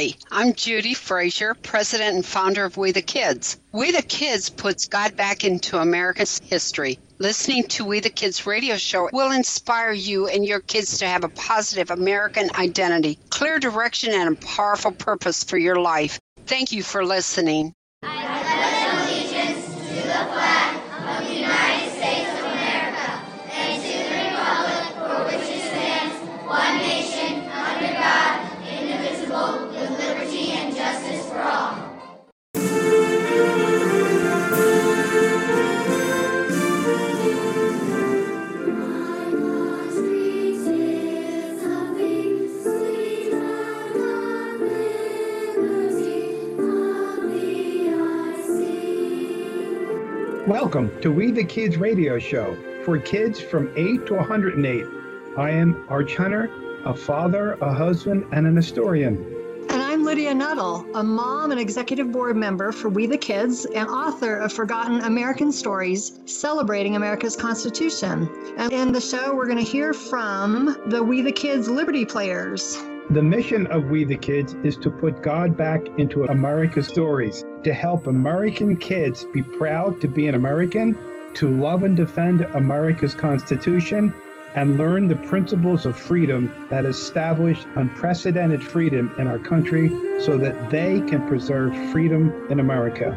Hey, I'm Judy Frazier, president and founder of We the Kids. We the Kids puts God back into America's history. Listening to We the Kids radio show will inspire you and your kids to have a positive American identity, clear direction, and a powerful purpose for your life. Thank you for listening. Welcome to We the Kids radio show for kids from 8 to 108. I am Arch Hunter, a father, a husband, and an historian. And I'm Lydia Nuttall, a mom and executive board member for We the Kids and author of Forgotten American Stories Celebrating America's Constitution. And in the show, we're going to hear from the We the Kids Liberty Players. The mission of We the Kids is to put God back into America's stories, to help American kids be proud to be an American, to love and defend America's Constitution, and learn the principles of freedom that establish unprecedented freedom in our country so that they can preserve freedom in America.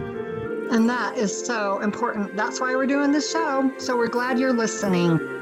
And that is so important. That's why we're doing this show. So we're glad you're listening.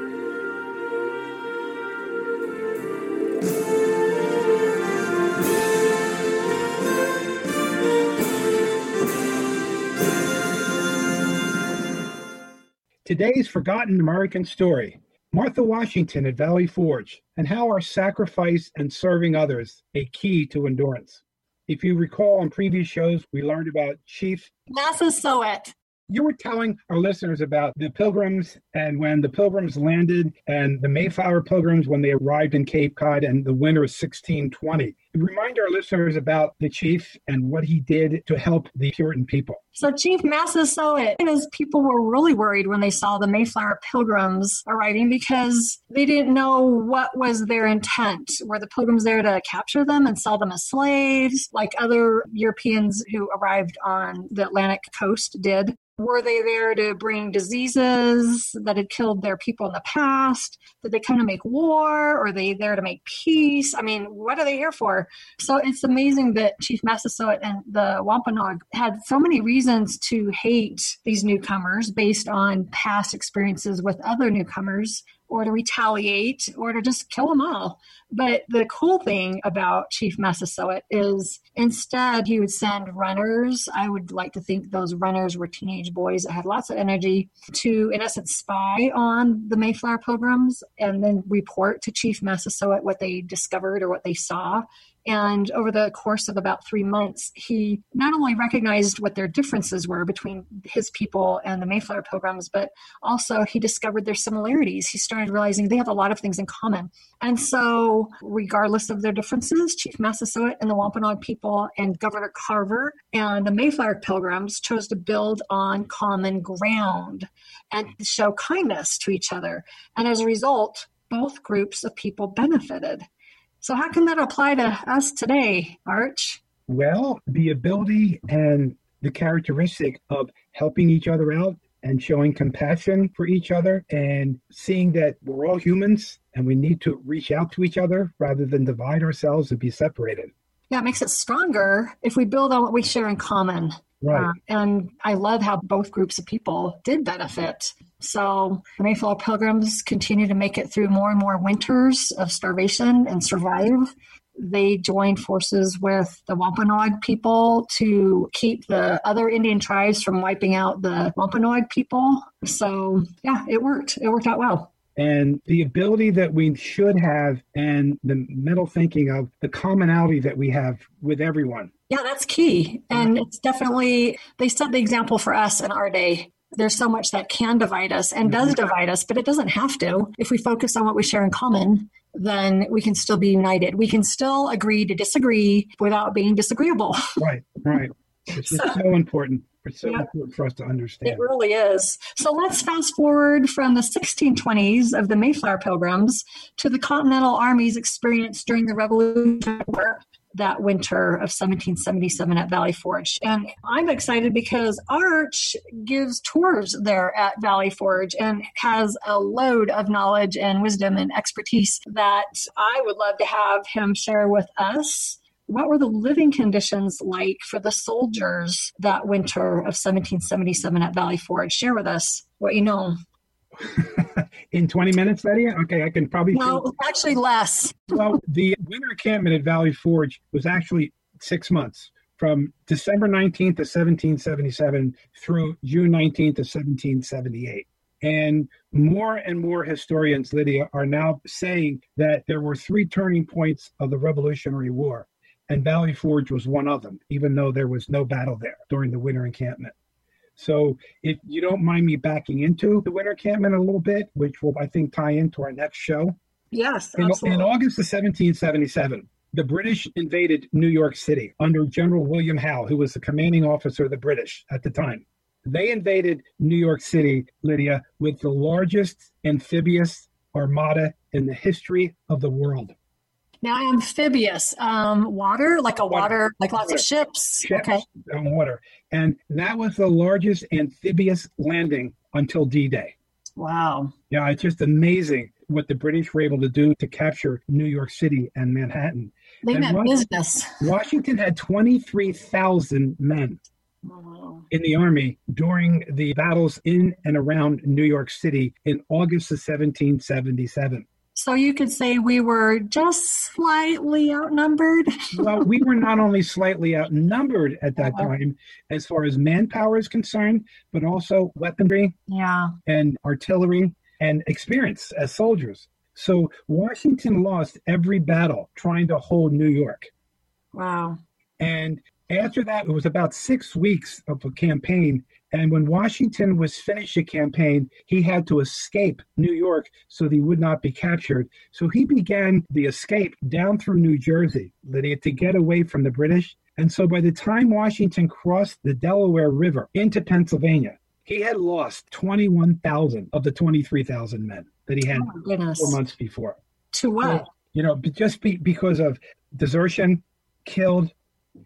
Today's Forgotten American Story Martha Washington at Valley Forge, and how are sacrifice and serving others a key to endurance? If you recall on previous shows, we learned about Chief Massasoit. You were telling our listeners about the pilgrims and when the pilgrims landed and the Mayflower pilgrims when they arrived in Cape Cod and the winter of 1620. Remind our listeners about the chief and what he did to help the Puritan people. So Chief Massasoit his people were really worried when they saw the Mayflower pilgrims arriving because they didn't know what was their intent. Were the pilgrims there to capture them and sell them as slaves, like other Europeans who arrived on the Atlantic coast did? Were they there to bring diseases that had killed their people in the past? Did they come to make war? Are they there to make peace? I mean, what are they here for? So it's amazing that Chief Massasoit and the Wampanoag had so many reasons to hate these newcomers based on past experiences with other newcomers or to retaliate or to just kill them all. But the cool thing about Chief Massasoit is instead he would send runners. I would like to think those runners were teenage boys that had lots of energy to, in essence, spy on the Mayflower pilgrims and then report to Chief Massasoit what they discovered or what they saw. And over the course of about three months, he not only recognized what their differences were between his people and the Mayflower pilgrims, but also he discovered their similarities. He started realizing they have a lot of things in common. And so, regardless of their differences, Chief Massasoit and the Wampanoag people and Governor Carver and the Mayflower pilgrims chose to build on common ground and show kindness to each other. And as a result, both groups of people benefited. So, how can that apply to us today, Arch? Well, the ability and the characteristic of helping each other out and showing compassion for each other and seeing that we're all humans and we need to reach out to each other rather than divide ourselves and be separated. Yeah, it makes it stronger if we build on what we share in common. Right. Uh, and I love how both groups of people did benefit. So the Mayflower Pilgrims continue to make it through more and more winters of starvation and survive. They joined forces with the Wampanoag people to keep the other Indian tribes from wiping out the Wampanoag people. So, yeah, it worked. It worked out well and the ability that we should have and the mental thinking of the commonality that we have with everyone. Yeah, that's key. And it's definitely, they set the example for us in our day. There's so much that can divide us and does mm-hmm. divide us, but it doesn't have to. If we focus on what we share in common, then we can still be united. We can still agree to disagree without being disagreeable. Right, right. It's so, so important. It's so yeah, important for us to understand. It really is. So let's fast forward from the 1620s of the Mayflower Pilgrims to the Continental Army's experience during the Revolutionary War that winter of 1777 at Valley Forge. And I'm excited because Arch gives tours there at Valley Forge and has a load of knowledge and wisdom and expertise that I would love to have him share with us. What were the living conditions like for the soldiers that winter of 1777 at Valley Forge? Share with us what you know. in 20 minutes, Lydia? Okay, I can probably. No, actually less. well, the winter encampment at Valley Forge was actually six months from December 19th of 1777 through June 19th of 1778. And more and more historians, Lydia, are now saying that there were three turning points of the Revolutionary War, and Valley Forge was one of them, even though there was no battle there during the winter encampment. So if you don't mind me backing into the winter encampment a little bit, which will I think tie into our next show. Yes, in, in August of 1777, the British invaded New York City under General William Howe, who was the commanding officer of the British at the time. They invaded New York City, Lydia, with the largest amphibious armada in the history of the world. Now, amphibious, um, water, like a water, water like lots water. of ships. ships. Okay. On water. And that was the largest amphibious landing until D Day. Wow. Yeah, it's just amazing what the British were able to do to capture New York City and Manhattan. They and meant Washington, business. Washington had 23,000 men in the army during the battles in and around New York City in August of 1777. So you could say we were just slightly outnumbered. well, we were not only slightly outnumbered at that uh-huh. time as far as manpower is concerned, but also weaponry yeah. and artillery and experience as soldiers. So Washington lost every battle trying to hold New York. Wow. And after that, it was about six weeks of a campaign and when Washington was finished the campaign, he had to escape New York so that he would not be captured. So he began the escape down through New Jersey, Lydia, to get away from the British. And so by the time Washington crossed the Delaware River into Pennsylvania, he had lost 21,000 of the 23,000 men that he had oh four months before. To what? You know, just be, because of desertion, killed,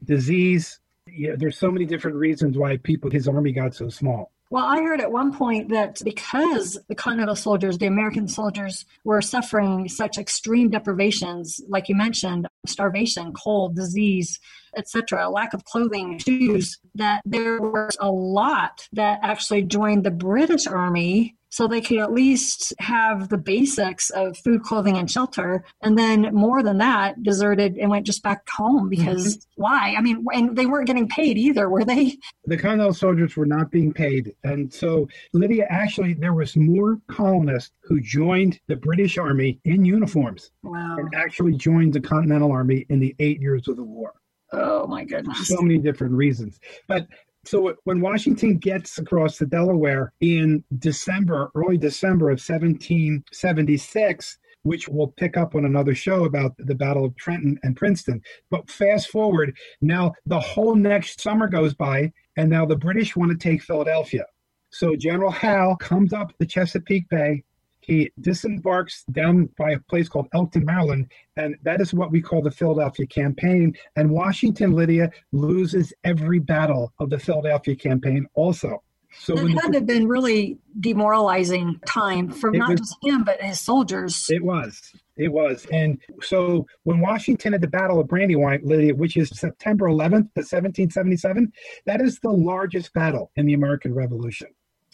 disease, yeah, there's so many different reasons why people his army got so small. Well, I heard at one point that because the Continental soldiers, the American soldiers, were suffering such extreme deprivations, like you mentioned, starvation, cold, disease, etc., lack of clothing, shoes, that there was a lot that actually joined the British Army so they could at least have the basics of food, clothing, and shelter. And then more than that, deserted and went just back home because mm-hmm. why? I mean, and they weren't getting paid either, were they? The Continental soldiers were not being paid. And so, Lydia, actually, there was more colonists who joined the British Army in uniforms wow. and actually joined the Continental Army in the eight years of the war. Oh my goodness. So many different reasons. But so when Washington gets across the Delaware in December, early December of 1776, which we'll pick up on another show about the Battle of Trenton and Princeton. But fast forward, now the whole next summer goes by, and now the British want to take Philadelphia. So General Howe comes up the Chesapeake Bay he disembarks down by a place called Elkton, Maryland, and that is what we call the Philadelphia Campaign. And Washington, Lydia, loses every battle of the Philadelphia Campaign also. So it had to have been really demoralizing time for not was, just him, but his soldiers. It was. It was. And so when Washington at the Battle of Brandywine, Lydia, which is September 11th, 1777, that is the largest battle in the American Revolution.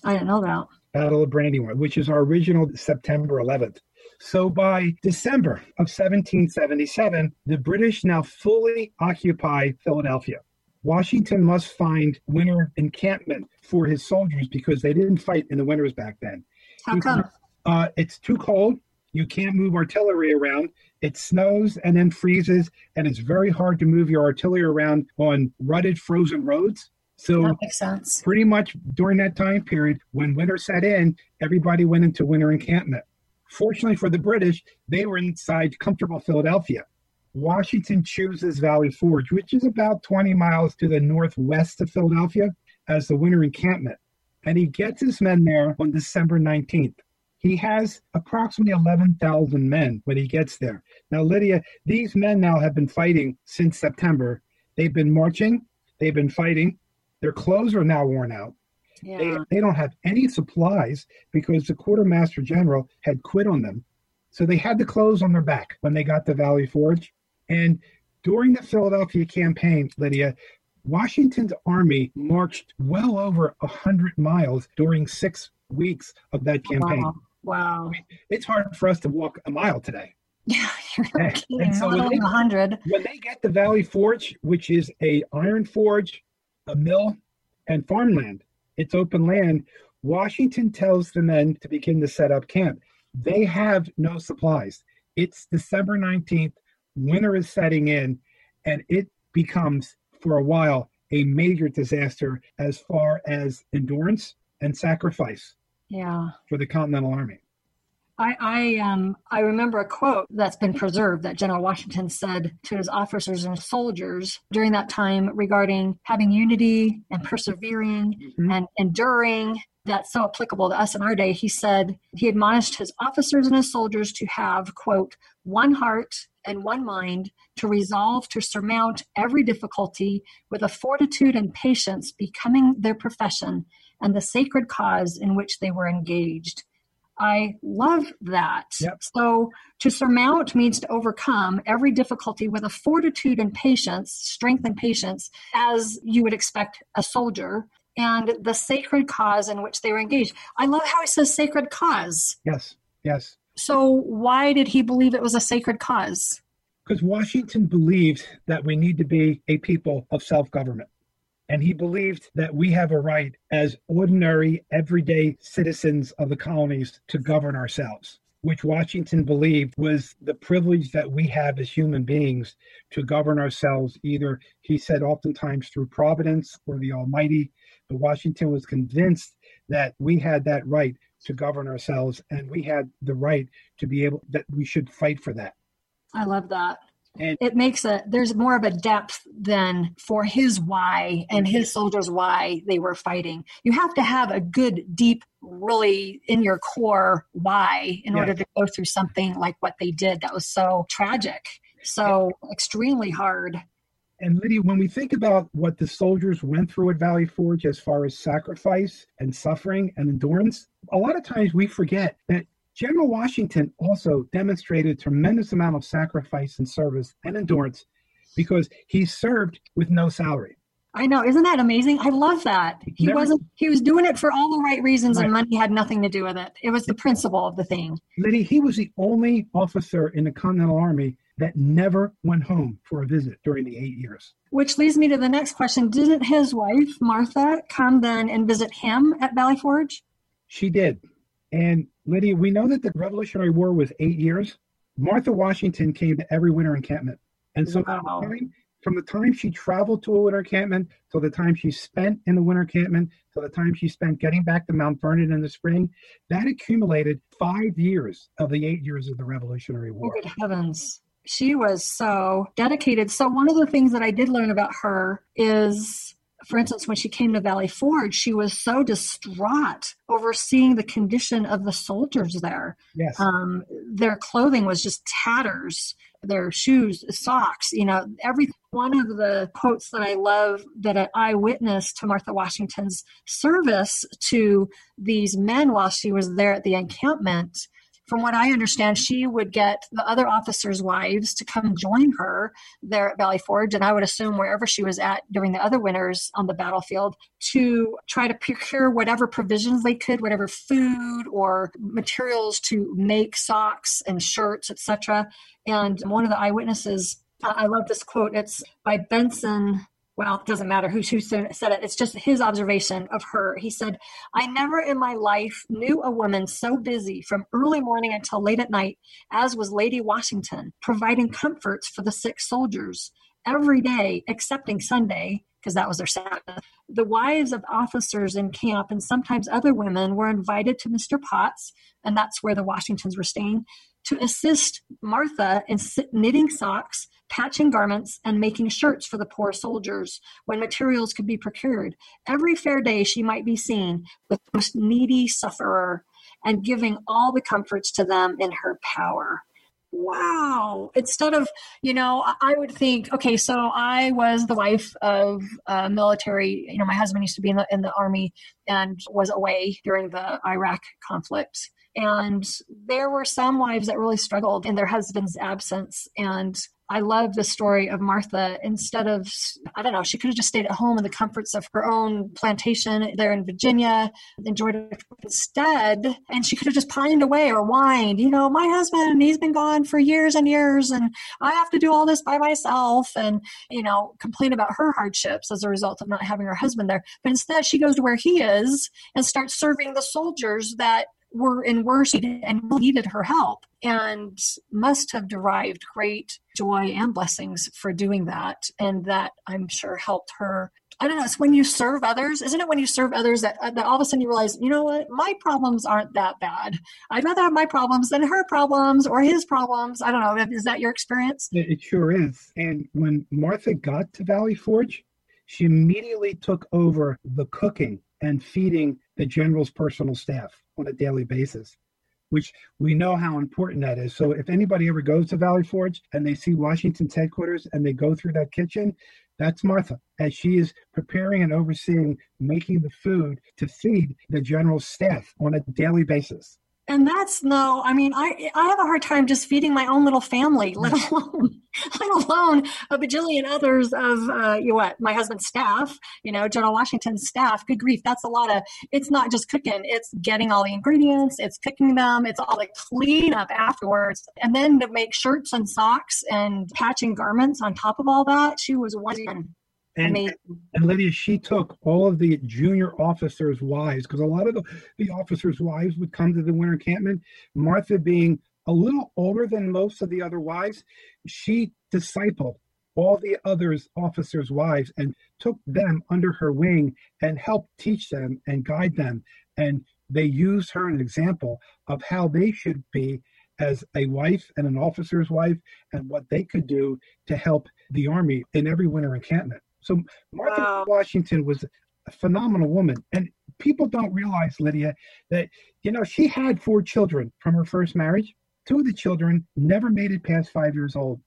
I didn't know that. Battle of Brandywine, which is our original September 11th. So by December of 1777, the British now fully occupy Philadelphia. Washington must find winter encampment for his soldiers because they didn't fight in the winters back then. How come? Uh, it's too cold. You can't move artillery around. It snows and then freezes, and it's very hard to move your artillery around on rutted, frozen roads. So that makes sense. Pretty much during that time period, when winter set in, everybody went into winter encampment. Fortunately for the British, they were inside comfortable Philadelphia. Washington chooses Valley Forge, which is about 20 miles to the northwest of Philadelphia, as the winter encampment. And he gets his men there on December 19th. He has approximately 11,000 men when he gets there. Now, Lydia, these men now have been fighting since September. They've been marching, they've been fighting. Their clothes are now worn out. Yeah. They, they don't have any supplies because the quartermaster general had quit on them. So they had the clothes on their back when they got to Valley Forge. And during the Philadelphia campaign, Lydia, Washington's army marched well over 100 miles during six weeks of that campaign. Wow. Wow. It's hard for us to walk a mile today. Yeah, And- kidding. and so when they- 100. When they get the Valley Forge, which is a iron forge, a mill, and farmland, it's open land. Washington tells the men to begin to set up camp. They have no supplies. It's December 19th, winter is setting in, and it becomes, for a while, a major disaster as far as endurance and sacrifice Yeah. for the Continental Army. I, I um I remember a quote that's been preserved that General Washington said to his officers and soldiers during that time regarding having unity and persevering Mhm. and enduring. That's so applicable to us in our day. He said he admonished his officers and his soldiers to have, quote, one heart and one mind to resolve to surmount every difficulty with a fortitude and patience becoming their profession and the sacred cause in which they were engaged. I love that. Yep. So to surmount means to overcome every difficulty with a fortitude and patience, strength and patience, as you would expect a soldier, and the sacred cause in which they were engaged. I love how he says sacred cause. Yes, yes. So why did he believe it was a sacred cause? Because Washington believed that we need to be a people of self government. And he believed that we have a right as ordinary, everyday citizens of the colonies to govern ourselves, which Washington believed was the privilege that we have as human beings to govern ourselves, either, he said, oftentimes through providence or the Almighty. But Washington was convinced that we had that right to govern ourselves and we had the right to be able, that we should fight for that. I love that. And- it makes a there's more of a depth than for his why and his soldiers why they were fighting. You have to have a good, deep, really in your core why in Yeah. order to go through something like what they did that was so tragic, so extremely hard. And Lydia, when we think about what the soldiers went through at Valley Forge as far as sacrifice and suffering and endurance, a lot of times we forget that General Washington also demonstrated a tremendous amount of sacrifice and service and endurance because he served with no salary. I know, isn't that amazing? I love that. He Never- wasn't he was doing it for all the right reasons and money had nothing to do with it. It was the principle of the thing. Lydia, he was the only officer in the Continental Army that never went home for a visit during the eight years. Which leads me to the next question. Didn't his wife, Martha, come then and visit him at Valley Forge? She did. And Lydia, we know that the Revolutionary War was eight years. Martha Washington came to every winter encampment. And so from the time- from the time she traveled to a winter encampment till the time she spent in the winter encampment till the time she spent getting back to Mount Vernon in the spring, that accumulated five years of the eight years of the Revolutionary War. Good heavens. She was so dedicated. So, one of the things that I did learn about her is, for instance, when she came to Valley Forge, she was so distraught over seeing the condition of the soldiers there. Yes. Um, their clothing was just tatters, their shoes, socks, you know, every one of the quotes that I love that I witnessed to Martha Washington's service to these men while she was there at the encampment. From what I understand, she would get the other officers' wives to come join her there at Valley Forge, and I would assume wherever she was at during the other winters on the battlefield to try to procure whatever provisions they could, whatever food or materials to make socks and shirts, etc. And one of the eyewitnesses, I I love this quote. It's by Benson. Well, it doesn't matter who, who said it. It's just his observation of her. He said, I never in my life knew a woman so busy from early morning until late at night as was Lady Washington, providing comforts for the sick soldiers every day, excepting Sunday, because that was their Sabbath. The wives of officers in camp and sometimes other women were invited to Mr. Potts, and that's where the Washingtons were staying, to assist Martha in knitting socks, patching garments, and making shirts for the poor soldiers when materials could be procured. Every fair day she might be seen with the most needy sufferer. and giving all the comforts to them in her power wow instead of you know i would think okay so i was the wife of a military you know my husband used to be in the, in the army and was away during the iraq conflict and there were some wives that really struggled in their husband's absence and I love the story of Martha. Instead of, I don't know, she could have just stayed at home in the comforts of her own plantation there in Virginia, enjoyed it instead, and she could have just pined away or whined, you know, my husband, he's been gone for years and years, and I have to do all this by myself, and, you know, complain about her hardships as a result of not having her husband there. But instead, she goes to where he is and starts serving the soldiers that were in worse and needed her help and must have derived great joy and blessings for doing that. And that I'm sure helped her. I don't know. It's when you serve others, isn't it? When you serve others, that, uh, that all of a sudden you realize, you know what, my problems aren't that bad. I'd rather have my problems than her problems or his problems. I don't know. Is that your experience? It sure is. And when Martha got to Valley Forge, she immediately took over the cooking and feeding the general's personal staff on a daily basis, which we know how important that is. So if anybody ever goes to Valley Forge and they see Washington's headquarters and they go through that kitchen, that's Martha, as she is preparing and overseeing making the food to feed the general's staff on a daily basis and that's no i mean i i have a hard time just feeding my own little family let alone let alone a bajillion others of uh, you know what my husband's staff you know general washington's staff. Good grief that's a lot of it's not just cooking it's getting all the ingredients it's cooking them it's all the cleanup afterwards. And then to make shirts and socks and patching garments on top of all that she was one and, and Lydia, she took all of the junior officers' wives, because a lot of the, the officers' wives would come to the winter encampment. Martha being a little older than most of the other wives, she discipled all the others officers' wives and took them under her wing and helped teach them and guide them. And they used her an example of how they should be as a wife and an officer's wife and what they could do to help the army in every winter encampment. So Martha wow. Washington was a phenomenal woman. And people don't realize, Lydia, that, you know, she had four children from her first marriage. Two of the children never made it past five years old.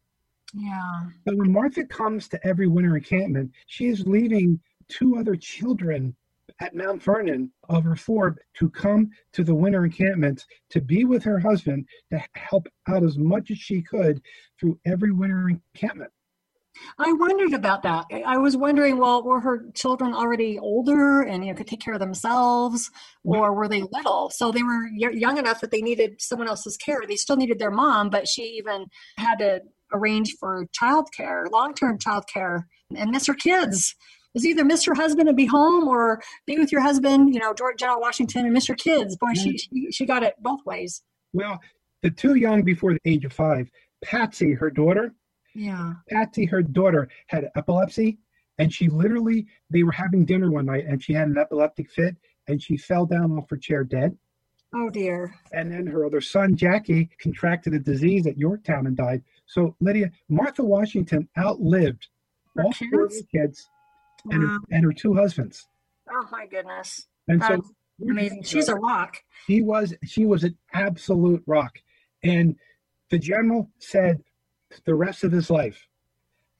Yeah. So when Martha comes to every winter encampment, she is leaving two other children at Mount Vernon of her four to come to the winter encampments to be with her husband to help out as much as she could through every winter encampment. I wondered about that. I was wondering, well, were her children already older and you know could take care of themselves, mm-hmm. or were they little? So they were young enough that they needed someone else's care. They still needed their mom, but she even had to arrange for childcare, long-term childcare, and miss her kids. Is either miss your husband and be home, or be with your husband, you know, George General Washington, and miss your kids. Boy, she, mm-hmm. she she got it both ways. Well, the two young before the age of five, Patsy, her daughter, yeah. Patsy, her daughter, had epilepsy, and she literally, they were having dinner one night, and she had an epileptic fit, and she fell down off her chair dead. Oh dear. And then her other son, Jackie, contracted a disease at Yorktown and died. So, Lydia, Martha Washington outlived her all kids? four kids wow. and, her, and her two husbands. Oh my goodness. And That's so amazing. She's a rock. She was she was an absolute rock. And the general said the rest of his life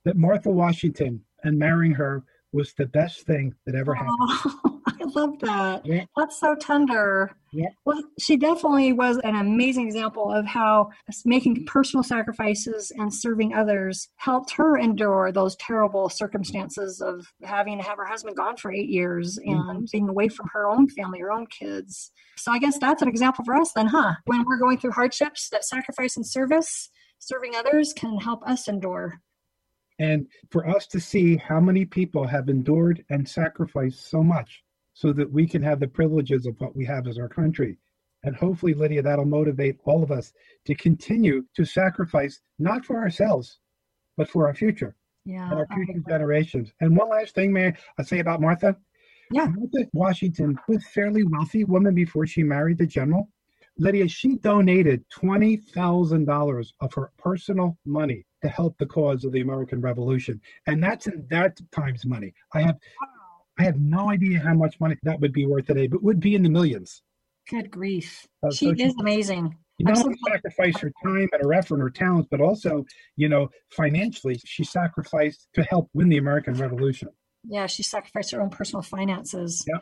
that Martha Washington and marrying her was the best thing that ever happened. Oh, I love that. Yeah. That's so tender. Yeah. Well, she definitely was an amazing example of how making personal sacrifices and serving others helped her endure those terrible circumstances of having to have her husband gone for eight years and mm-hmm. being away from her own family, her own kids. So I guess that's an example for us then, huh? When we're going through hardships, that sacrifice and service serving others can help us endure. And for us to see how many people have endured and sacrificed so much so that we can have the privileges of what we have as our country. And hopefully, Lydia, that'll motivate all of us to continue to sacrifice, not for ourselves, but for our future yeah, and our future generations. And one last thing, may I say about Martha? Yeah. Martha Washington was a fairly wealthy woman before she married the general. Lydia, she donated $20,000 of her personal money to help the cause of the American Revolution. And that's in that time's money. I have I have no idea how much money that would be worth today, but would be in the millions. Good grief. Uh, she so is amazing. You not only sacrificed her time and her effort and her talents, but also, you know, financially, she sacrificed to help win the American Revolution. Yeah, she sacrificed her own personal finances. Yeah.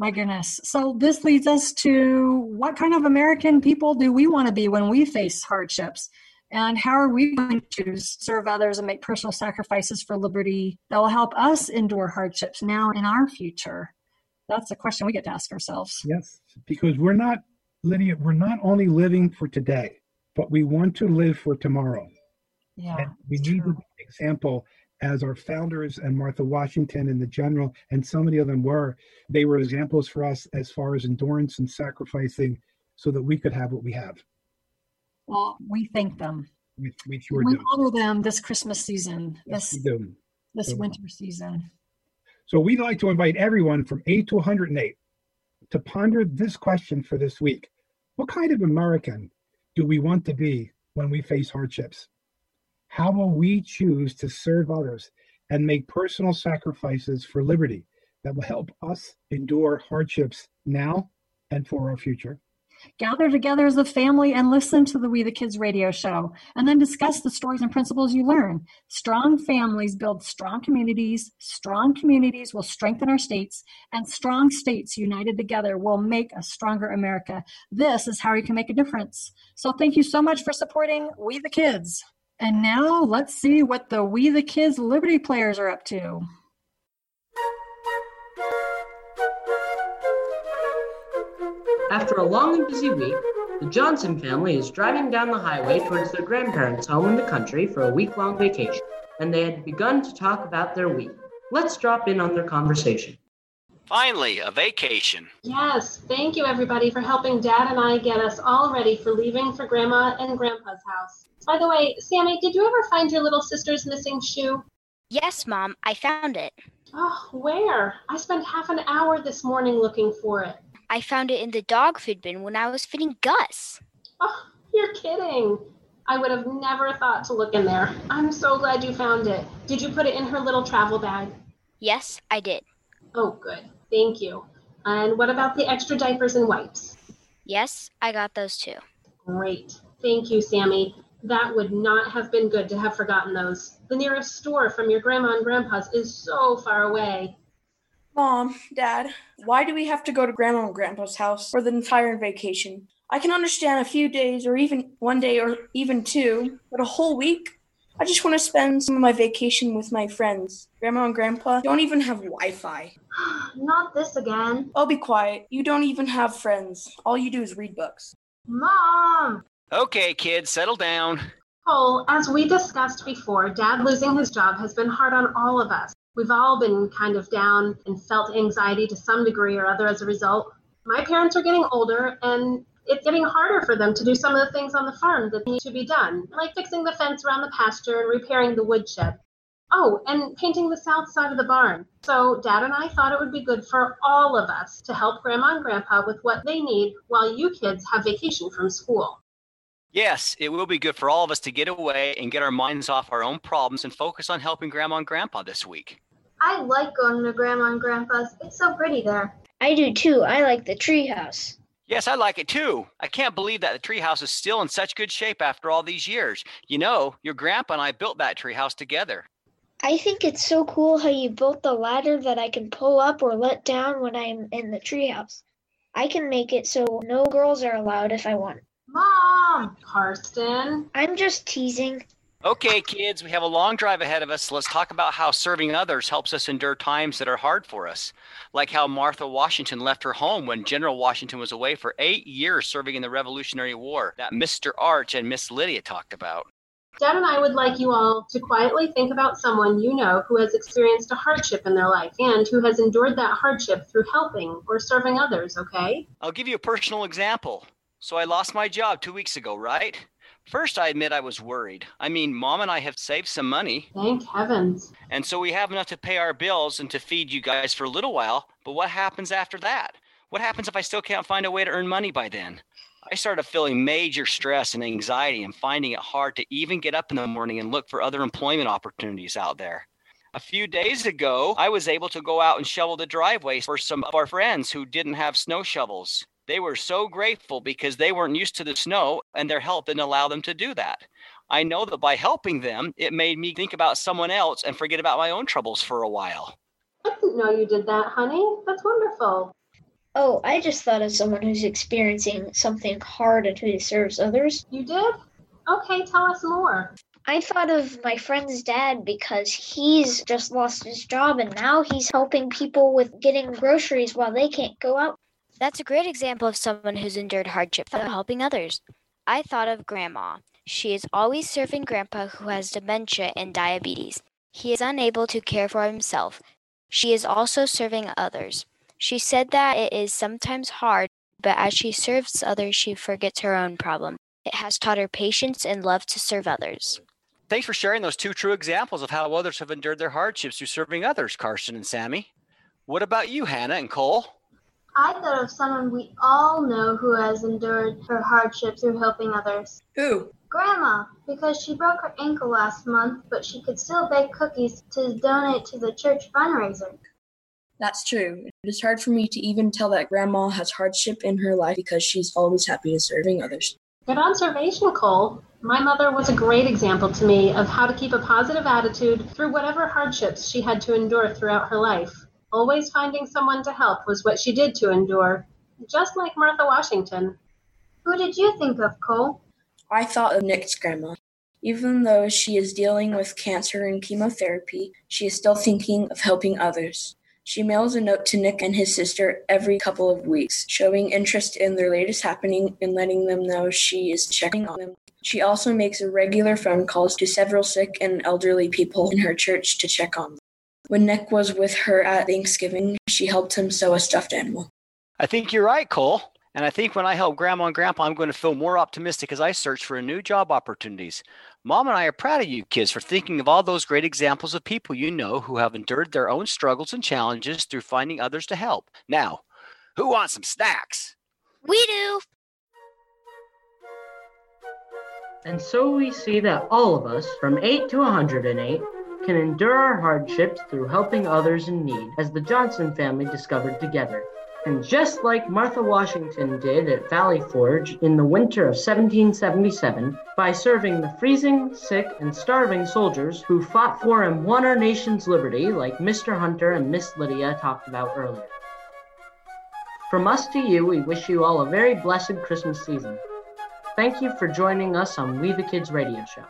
My goodness. So this leads us to what kind of American people do we want to be when we face hardships? And how are we going to serve others and make personal sacrifices for liberty that will help us endure hardships now in our future? That's the question we get to ask ourselves. Yes, because we're not, Lydia, we're not only living for today, but we want to live for tomorrow. Yeah. And we need true. an example as our founders and Martha Washington and the general, and so many of them were, they were examples for us as far as endurance and sacrificing so that we could have what we have. Well, we thank them. We, we sure we honor them this Christmas season, yes, this, this so, winter season. So we'd like to invite everyone from 8 to 108 to ponder this question for this week. What kind of American do we want to be when we face hardships? How will we choose to serve others and make personal sacrifices for liberty that will help us endure hardships now and for our future? Gather together as a family and listen to the We the Kids radio show, and then discuss the stories and principles you learn. Strong families build strong communities, strong communities will strengthen our states, and strong states united together will make a stronger America. This is how you can make a difference. So, thank you so much for supporting We the Kids. And now let's see what the We the Kids Liberty players are up to. After a long and busy week, the Johnson family is driving down the highway towards their grandparents' home in the country for a week long vacation, and they had begun to talk about their week. Let's drop in on their conversation. Finally, a vacation. Yes, thank you everybody for helping Dad and I get us all ready for leaving for Grandma and Grandpa's house. By the way, Sammy, did you ever find your little sister's missing shoe? Yes, Mom, I found it. Oh, where? I spent half an hour this morning looking for it. I found it in the dog food bin when I was feeding Gus. Oh, you're kidding. I would have never thought to look in there. I'm so glad you found it. Did you put it in her little travel bag? Yes, I did. Oh, good. Thank you. And what about the extra diapers and wipes? Yes, I got those too. Great. Thank you, Sammy. That would not have been good to have forgotten those. The nearest store from your grandma and grandpa's is so far away. Mom, Dad, why do we have to go to grandma and grandpa's house for the entire vacation? I can understand a few days or even one day or even two, but a whole week? I just want to spend some of my vacation with my friends. Grandma and grandpa don't even have Wi Fi. Not this again. I'll be quiet. You don't even have friends. All you do is read books. Mom! Okay, kids, settle down. Cole, as we discussed before, Dad losing his job has been hard on all of us. We've all been kind of down and felt anxiety to some degree or other as a result. My parents are getting older, and it's getting harder for them to do some of the things on the farm that need to be done, like fixing the fence around the pasture and repairing the woodshed. Oh, and painting the south side of the barn. So, Dad and I thought it would be good for all of us to help Grandma and Grandpa with what they need while you kids have vacation from school. Yes, it will be good for all of us to get away and get our minds off our own problems and focus on helping Grandma and Grandpa this week. I like going to Grandma and Grandpa's. It's so pretty there. I do too. I like the treehouse. Yes, I like it too. I can't believe that the treehouse is still in such good shape after all these years. You know, your grandpa and I built that treehouse together. I think it's so cool how you built the ladder that I can pull up or let down when I'm in the treehouse. I can make it so no girls are allowed if I want. Mom! Karsten. I'm just teasing. Okay, kids, we have a long drive ahead of us. Let's talk about how serving others helps us endure times that are hard for us. Like how Martha Washington left her home when General Washington was away for eight years serving in the Revolutionary War, that Mr. Arch and Miss Lydia talked about. Dad and I would like you all to quietly think about someone you know who has experienced a hardship in their life and who has endured that hardship through helping or serving others, okay? I'll give you a personal example. So I lost my job two weeks ago, right? First, I admit I was worried. I mean, mom and I have saved some money. Thank heavens. And so we have enough to pay our bills and to feed you guys for a little while. But what happens after that? What happens if I still can't find a way to earn money by then? I started feeling major stress and anxiety and finding it hard to even get up in the morning and look for other employment opportunities out there. A few days ago, I was able to go out and shovel the driveways for some of our friends who didn't have snow shovels. They were so grateful because they weren't used to the snow and their help didn't allow them to do that. I know that by helping them, it made me think about someone else and forget about my own troubles for a while. I didn't know you did that, honey. That's wonderful. Oh, I just thought of someone who's experiencing something hard and who serves others. You did? Okay, tell us more. I thought of my friend's dad because he's just lost his job and now he's helping people with getting groceries while they can't go out. That's a great example of someone who's endured hardship for helping others. I thought of Grandma. She is always serving Grandpa who has dementia and diabetes. He is unable to care for himself. She is also serving others. She said that it is sometimes hard, but as she serves others, she forgets her own problem. It has taught her patience and love to serve others. Thanks for sharing those two true examples of how others have endured their hardships through serving others, Carson and Sammy. What about you, Hannah and Cole? I thought of someone we all know who has endured her hardship through helping others. Who? Grandma, because she broke her ankle last month, but she could still bake cookies to donate to the church fundraiser. That's true. It is hard for me to even tell that Grandma has hardship in her life because she's always happy to serving others. Good observation, Cole. My mother was a great example to me of how to keep a positive attitude through whatever hardships she had to endure throughout her life. Always finding someone to help was what she did to endure, just like Martha Washington. Who did you think of, Cole? I thought of Nick's grandma. Even though she is dealing with cancer and chemotherapy, she is still thinking of helping others. She mails a note to Nick and his sister every couple of weeks, showing interest in their latest happening and letting them know she is checking on them. She also makes regular phone calls to several sick and elderly people in her church to check on them. When Nick was with her at Thanksgiving, she helped him sew a stuffed animal. I think you're right, Cole. And I think when I help grandma and grandpa, I'm going to feel more optimistic as I search for new job opportunities. Mom and I are proud of you kids for thinking of all those great examples of people you know who have endured their own struggles and challenges through finding others to help. Now, who wants some snacks? We do. And so we see that all of us, from 8 to 108, can endure our hardships through helping others in need, as the Johnson family discovered together. And just like Martha Washington did at Valley Forge in the winter of 1777, by serving the freezing, sick, and starving soldiers who fought for and won our nation's liberty, like Mr. Hunter and Miss Lydia talked about earlier. From us to you, we wish you all a very blessed Christmas season. Thank you for joining us on We the Kids radio show.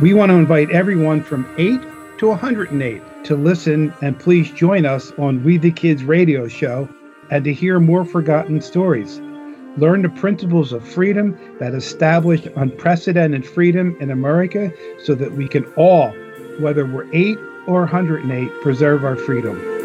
We want to invite everyone from 8 to 108 to listen and please join us on We the Kids radio show and to hear more forgotten stories. Learn the principles of freedom that establish unprecedented freedom in America so that we can all, whether we're 8 or 108, preserve our freedom.